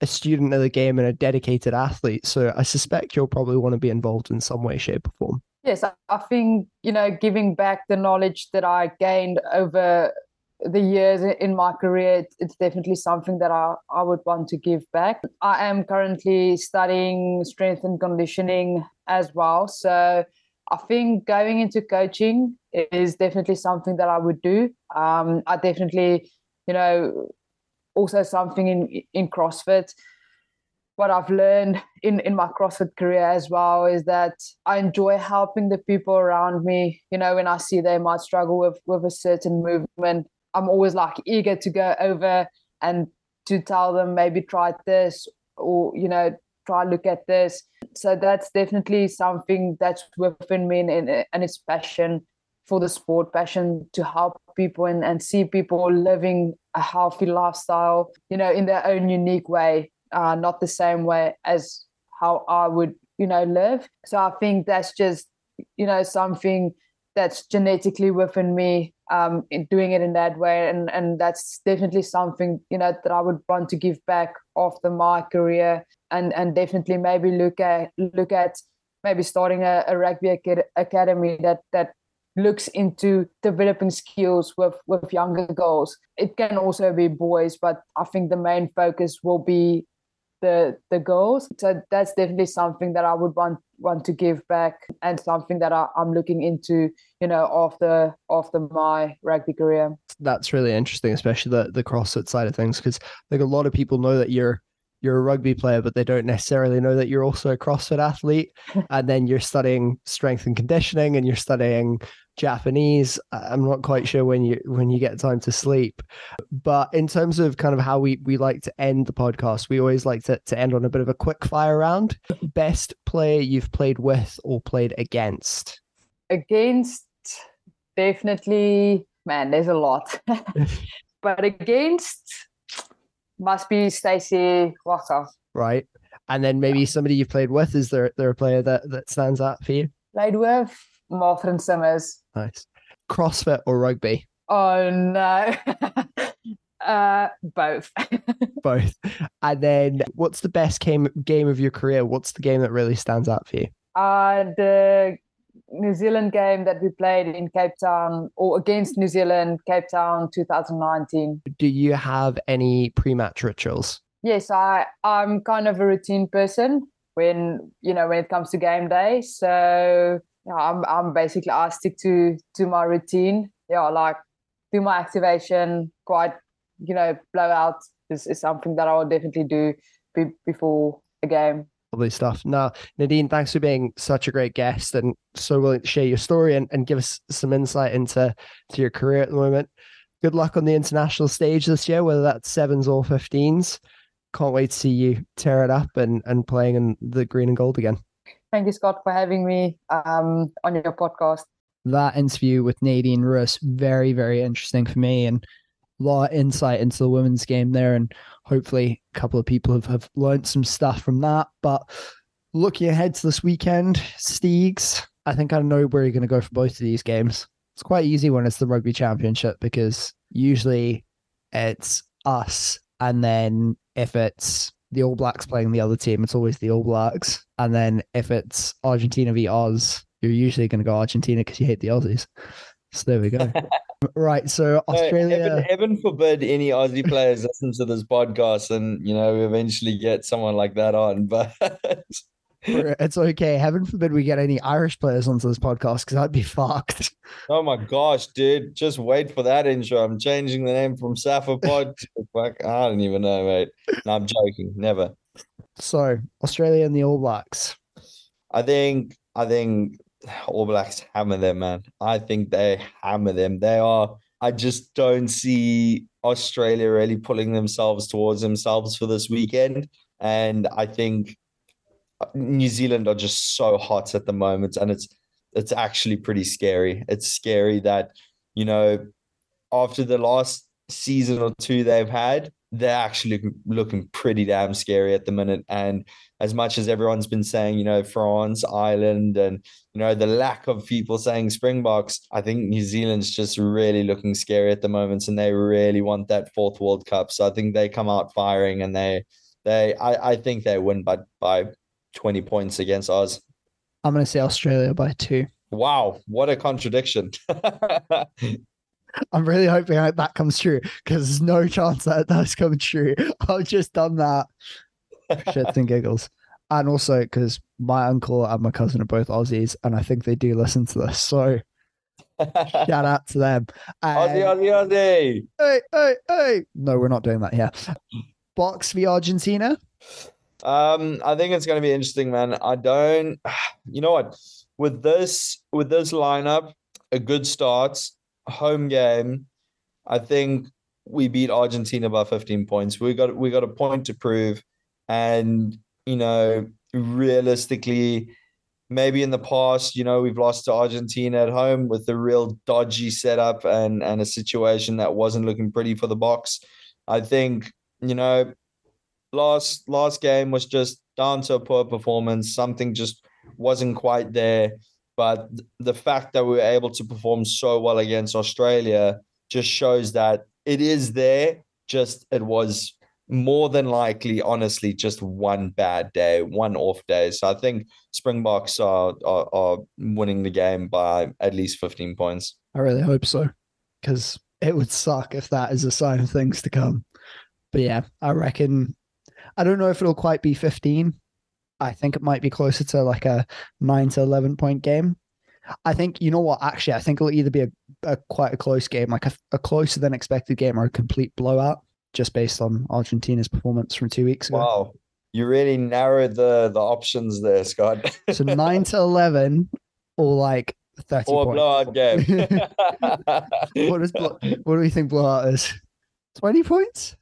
a student of the game and a dedicated athlete. So I suspect you'll probably want to be involved in some way, shape, or form. Yes, I think, you know, giving back the knowledge that I gained over the years in my career, it's definitely something that I, I would want to give back. I am currently studying strength and conditioning as well. So I think going into coaching is definitely something that I would do. Um, I definitely, you know, also something in in CrossFit. What I've learned in in my CrossFit career as well is that I enjoy helping the people around me. You know, when I see they might struggle with with a certain movement, I'm always like eager to go over and to tell them maybe try this or you know try look at this. So that's definitely something that's within me and, and it's passion for the sport, passion to help people and, and see people living a healthy lifestyle, you know, in their own unique way, uh, not the same way as how I would, you know, live. So I think that's just, you know, something that's genetically within me um, in doing it in that way. And, and that's definitely something, you know, that I would want to give back after my career and, and definitely maybe look at, look at maybe starting a, a rugby academy that, that looks into developing skills with with younger girls. It can also be boys, but I think the main focus will be the the girls. So that's definitely something that I would want want to give back and something that I, I'm looking into, you know, after after my rugby career. That's really interesting, especially the the CrossFit side of things, because like a lot of people know that you're you're a rugby player, but they don't necessarily know that you're also a CrossFit athlete. and then you're studying strength and conditioning and you're studying Japanese. I'm not quite sure when you when you get time to sleep. But in terms of kind of how we we like to end the podcast, we always like to, to end on a bit of a quick fire round. Best player you've played with or played against? Against definitely man, there's a lot. but against must be Stacey Waaka. Right. And then maybe somebody you've played with, is there there a player that, that stands out for you? Played with Mathrin Simmers. Nice. CrossFit or rugby? Oh no. uh both. both. And then what's the best game game of your career? What's the game that really stands out for you? Uh, the New Zealand game that we played in Cape Town or against New Zealand, Cape Town 2019. Do you have any pre-match rituals? Yes, I I'm kind of a routine person when you know when it comes to game day. So yeah, I'm I'm basically I stick to to my routine. Yeah, like do my activation, quite you know blowout is, is something that I will definitely do be, before a game. Lovely stuff. Now, Nadine, thanks for being such a great guest and so willing to share your story and, and give us some insight into to your career at the moment. Good luck on the international stage this year, whether that's sevens or 15s. Can't wait to see you tear it up and, and playing in the green and gold again. Thank you, Scott, for having me um, on your podcast. That interview with Nadine Roos, very, very interesting for me and a lot of insight into the women's game there. And hopefully a couple of people have, have learned some stuff from that. But looking ahead to this weekend, Steegs, I think I know where you're going to go for both of these games. It's quite easy when it's the rugby championship because usually it's us. And then if it's the All Blacks playing the other team, it's always the All Blacks. And then if it's Argentina v Oz, you're usually going to go Argentina because you hate the Aussies. So there we go. right. So Australia. heaven, heaven, forbid any Aussie players listen to this podcast and, you know, we eventually get someone like that on. But it's okay. Heaven forbid we get any Irish players onto this podcast because I'd be fucked. Oh my gosh, dude. Just wait for that intro. I'm changing the name from Sapphire to fuck. I don't even know, mate. No, I'm joking. Never. So Australia and the All Blacks. I think I think all Blacks hammer them, man. I think they hammer them. They are. I just don't see Australia really pulling themselves towards themselves for this weekend. And I think uh, New Zealand are just so hot at the moment, and it's it's actually pretty scary. It's scary that you know after the last season or two they've had, they're actually looking pretty damn scary at the minute. And as much as everyone's been saying, you know, France, Ireland, and you know, the lack of people saying Springboks, I think New Zealand's just really looking scary at the moment, and they really want that fourth World Cup. So I think they come out firing, and they, they, I, I think they win by by twenty points against Oz. I'm going to say Australia by two. Wow, what a contradiction! I'm really hoping that comes true because there's no chance that it does come true. I've just done that. Shits and giggles. And also because my uncle and my cousin are both Aussies and I think they do listen to this. So shout out to them. Aussie, Aussie, Aussie. Hey, hey, hey. No, we're not doing that here. Boks v Argentina. Um, I think it's going to be interesting, man. I don't, you know what, with this with this lineup, a good start home game, I think we beat Argentina by 15 points. We got we got a point to prove, and you know, realistically, maybe in the past, you know, we've lost to Argentina at home with a real dodgy setup and and a situation that wasn't looking pretty for the Boks. I think you know, last last game was just down to a poor performance. Something just wasn't quite there. But the fact that we were able to perform so well against Australia just shows that it is there. Just it was more than likely, honestly, just one bad day, one off day. So I think Springboks are, are, are winning the game by at least 15 points. I really hope so, because it would suck if that is a sign of things to come. But yeah, I reckon. I don't know if it'll quite be 15, I think it might be closer to like a nine to eleven point game. I think you know what. Actually, I think it'll either be a, a quite a close game, like a, a, closer than expected game, or a complete blowout, just based on Argentina's performance from two weeks ago. Wow, you really narrowed the the options there, Scott. so nine to eleven, or like thirty. Or points. blowout game. what is what do we think blowout is? Twenty points.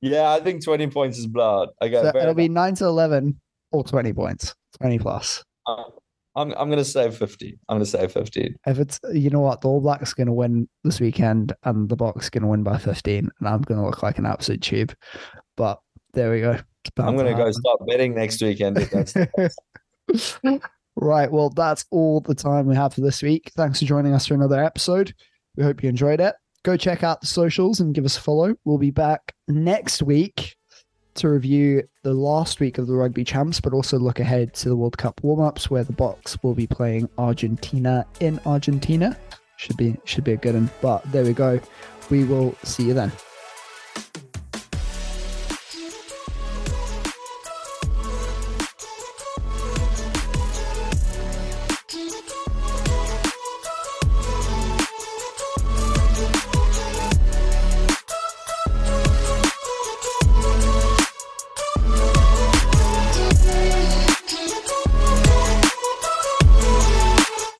Yeah, I think twenty points is blowout. Okay, so it'll enough. be nine to eleven or 20 points, 20 plus. Uh, I'm, I'm going to say 50. I'm going to say 15. If it's, you know what, the All Blacks going to win this weekend and the Boks going to win by 15, and I'm going to look like an absolute tube. But there we go. I'm going to go start betting next weekend if that's Right. Well, that's all the time we have for this week. Thanks for joining us for another episode. We hope you enjoyed it. Go check out the socials and give us a follow. We'll be back next week to review the last week of the rugby champs, but also look ahead to the World Cup warm ups where the Boks will be playing Argentina in Argentina. Should be should be a good one. But there we go. We will see you then.